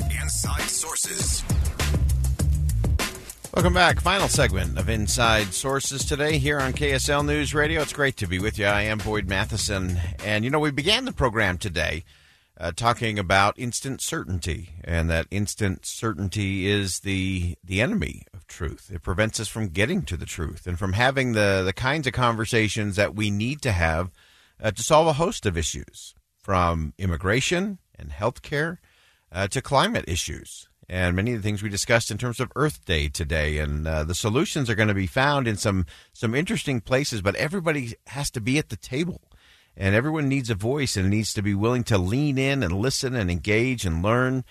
Inside Sources. Welcome back. Final segment of Inside Sources today here on KSL News Radio. It's great to be with you. I am Boyd Matheson. And, you know, we began the program today uh, talking about instant certainty, and that instant certainty is the the enemy of truth. It prevents us from getting to the truth and from having the the kinds of conversations that we need to have uh, to solve a host of issues, from immigration and healthcare uh, to climate issues. And many of the things we discussed in terms of Earth Day today, and uh, the solutions are going to be found in some some interesting places. But everybody has to be at the table and everyone needs a voice and needs to be willing to lean in and listen and engage and learn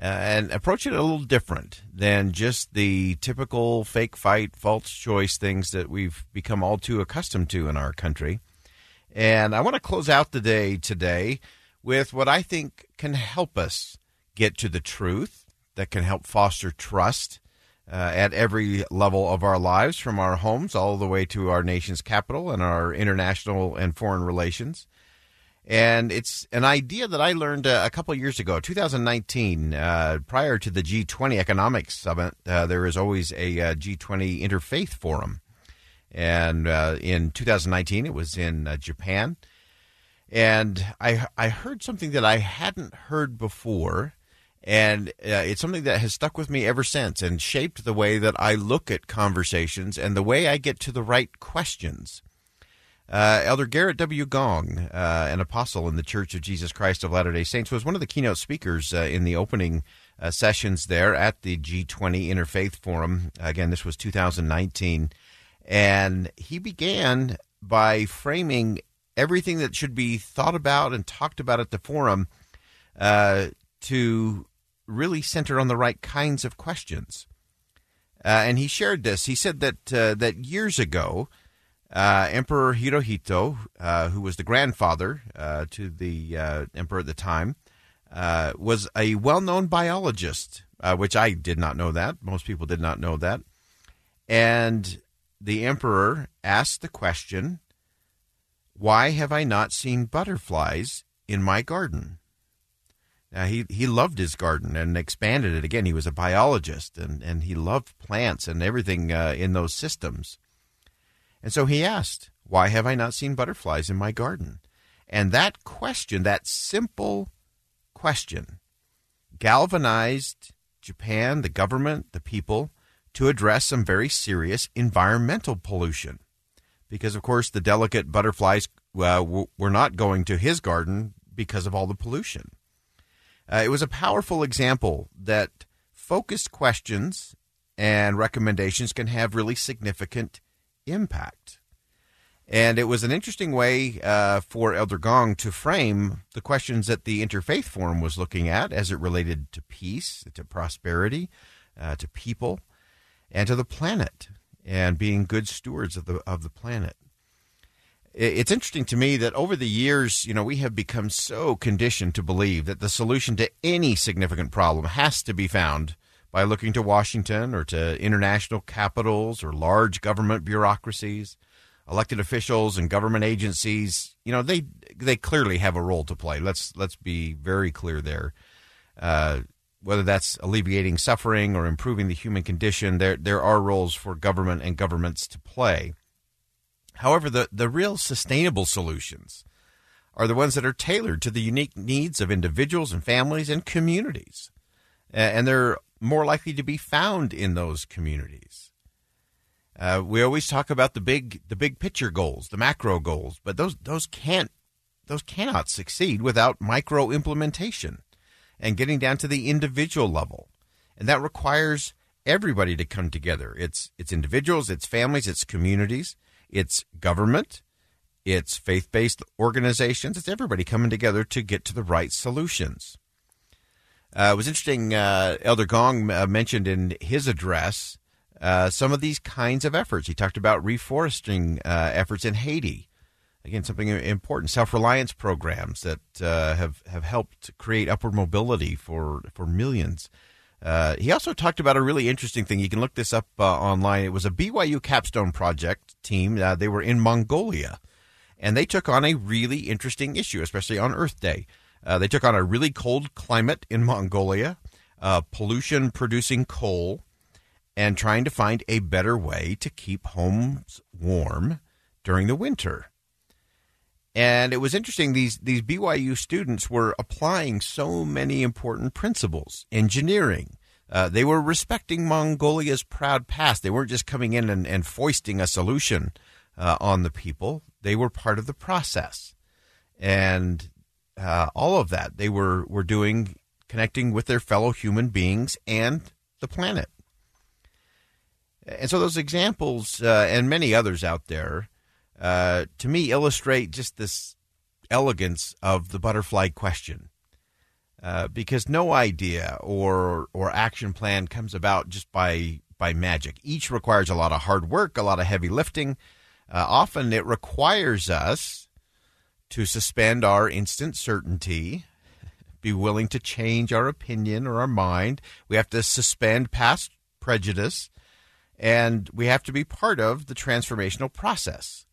uh, and approach it a little different than just the typical fake fight, false choice things that we've become all too accustomed to in our country. And I want to close out the day today with what I think can help us get to the truth, that can help foster trust uh, at every level of our lives, from our homes all the way to our nation's capital and our international and foreign relations. And it's an idea that I learned uh, a couple years ago, 2019, uh, prior to the G20 Economics Summit. Uh, there is always a uh, G20 Interfaith Forum. And uh, in 2019, it was in Japan. And I, I heard something that I hadn't heard before and uh, it's something that has stuck with me ever since and shaped the way that I look at conversations and the way I get to the right questions. Uh, Elder Garrett W. Gong, uh, an apostle in the Church of Jesus Christ of Latter day Saints, was one of the keynote speakers uh, in the opening uh, sessions there at the G20 Interfaith Forum. Again, this was 2019. And he began by framing everything that should be thought about and talked about at the forum uh, to really center on the right kinds of questions. Uh, and he shared this. He said that uh, that years ago, uh, Emperor Hirohito, uh, who was the grandfather uh, to the uh, emperor at the time, was a well-known biologist, which I did not know that. Most people did not know that. And the emperor asked the question, "Why have I not seen butterflies in my garden?" Uh, he he loved his garden and expanded it again. He was a biologist and, and he loved plants and everything uh, in those systems. And so he asked, "Why have I not seen butterflies in my garden?" And that question, that simple question, galvanized Japan, the government, the people, to address some very serious environmental pollution. Because of course, the delicate butterflies uh, were not going to his garden because of all the pollution. Uh, it was a powerful example that focused questions and recommendations can have really significant impact. And it was an interesting way uh, for Elder Gong to frame the questions that the Interfaith Forum was looking at as it related to peace, to prosperity, uh, to people, and to the planet, and being good stewards of the of the planet it's interesting to me that over the years, you know, we have become so conditioned to believe that the solution to any significant problem has to be found by looking to Washington or to international capitals or large government bureaucracies, elected officials and government agencies. You know, they they clearly have a role to play. Let's let's be very clear there. Uh, whether that's alleviating suffering or improving the human condition, there there are roles for government and governments to play. However, the, the real sustainable solutions are the ones that are tailored to the unique needs of individuals and families and communities. And they're more likely to be found in those communities. Uh, we always talk about the big the big picture goals, the macro goals, but those those can't those cannot succeed without micro implementation and getting down to the individual level. And that requires everybody to come together. It's it's individuals, it's families, it's communities, it's government, it's faith-based organizations, it's everybody coming together to get to the right solutions. Uh, it was interesting. Uh, Elder Gong uh, mentioned in his address uh, some of these kinds of efforts. He talked about reforesting uh, efforts in Haiti. Again, something important. Self-reliance programs that uh, have have helped create upward mobility for for millions. He also talked about a really interesting thing. You can look this up online. It was a BYU capstone project team. they were in Mongolia, and they took on a really interesting issue, especially on Earth Day. Uh, they took on a really cold climate in Mongolia, uh, pollution producing coal, and trying to find a better way to keep homes warm during the winter. And it was interesting, these, these BYU students were applying so many important principles, engineering. Uh, they were respecting Mongolia's proud past. They weren't just coming in and, and foisting a solution uh, on the people, they were part of the process. And uh, all of that they were were doing, connecting with their fellow human beings and the planet. And so those examples uh, and many others out there, uh, to me, illustrate just this elegance of the butterfly question. Uh, because no idea or or action plan comes about just by by magic. Each requires a lot of hard work, a lot of heavy lifting. Uh, often it requires us to suspend our instant certainty, be willing to change our opinion or our mind. We have to suspend past prejudice, and we have to be part of the transformational process.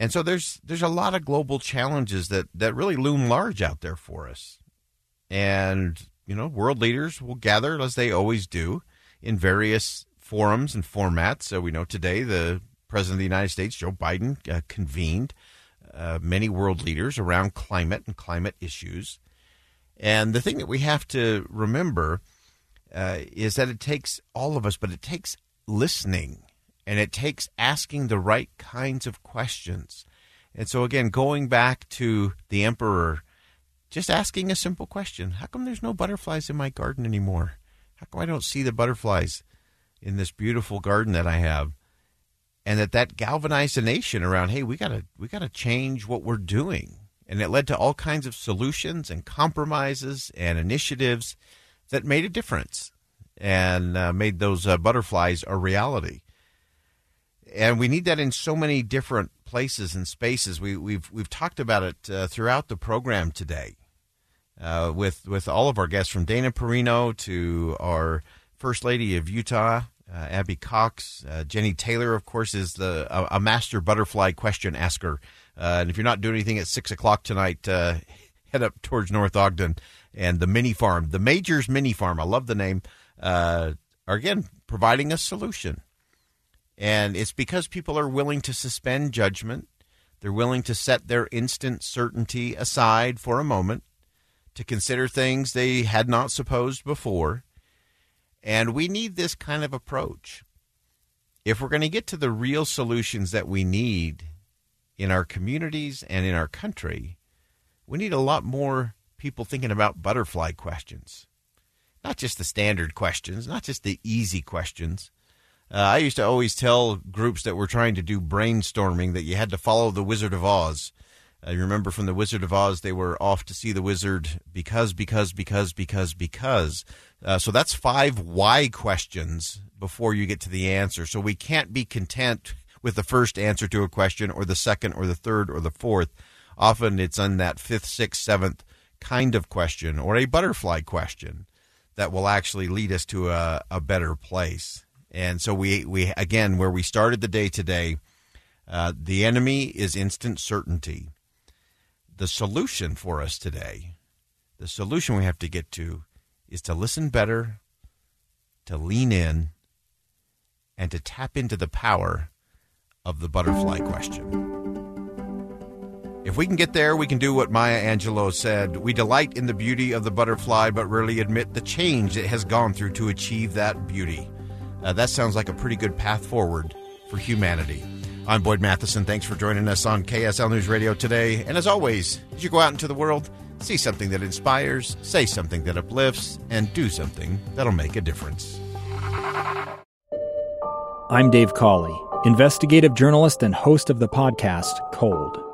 And so there's there's a lot of global challenges that, that really loom large out there for us. And, you know, world leaders will gather as they always do in various forums and formats. So we know today the President of the United States, Joe Biden, uh, convened uh, many world leaders around climate and climate issues. And the thing that we have to remember uh, is that it takes all of us, but it takes listening and it takes asking the right kinds of questions. And so, again, going back to the emperor, just asking a simple question How come there's no butterflies in my garden anymore? How come I don't see the butterflies in this beautiful garden that I have? and that that galvanized the nation around hey we got to we got to change what we're doing and it led to all kinds of solutions and compromises and initiatives that made a difference and uh, made those uh, butterflies a reality and we need that in so many different places and spaces we, we've we've talked about it uh, throughout the program today uh, with with all of our guests from Dana Perino to our First Lady of Utah uh, Abby Cox, uh, Jennie Taylor, of course, is the a, a master butterfly question asker. Uh, and if you're not doing anything at six o'clock tonight, uh, head up towards North Ogden and the mini farm, the Majors Mini Farm. I love the name. Are again providing a solution, and it's because people are willing to suspend judgment. They're willing to set their instant certainty aside for a moment to consider things they had not supposed before and we need this kind of approach. If we're going to get to the real solutions that we need in our communities and in our country, we need a lot more people thinking about butterfly questions. Not just the standard questions, not just the easy questions. Uh, I used to always tell groups that were trying to do brainstorming that you had to follow the Wizard of Oz. I remember from the Wizard of Oz, they were off to see the wizard because, because, because, because, because. Uh, so that's five why questions before you get to the answer. So we can't be content with the first answer to a question or the second or the third or the fourth. Often it's on that fifth, sixth, seventh kind of question or a butterfly question that will actually lead us to a, a better place. And so we, we again, where we started the day today, uh, the enemy is instant certainty the solution for us today, the solution we have to get to is to listen better, to lean in, and to tap into the power of the butterfly question. If we can get there, we can do what Maya Angelou said. We delight in the beauty of the butterfly, but rarely admit the change it has gone through to achieve that beauty. Uh, that sounds like a pretty good path forward for humanity. I'm Boyd Matheson. Thanks for joining us on KSL News Radio today. And as always, as you go out into the world, see something that inspires, say something that uplifts, and do something that'll make a difference. I'm Dave Cawley, investigative journalist and host of the podcast Cold.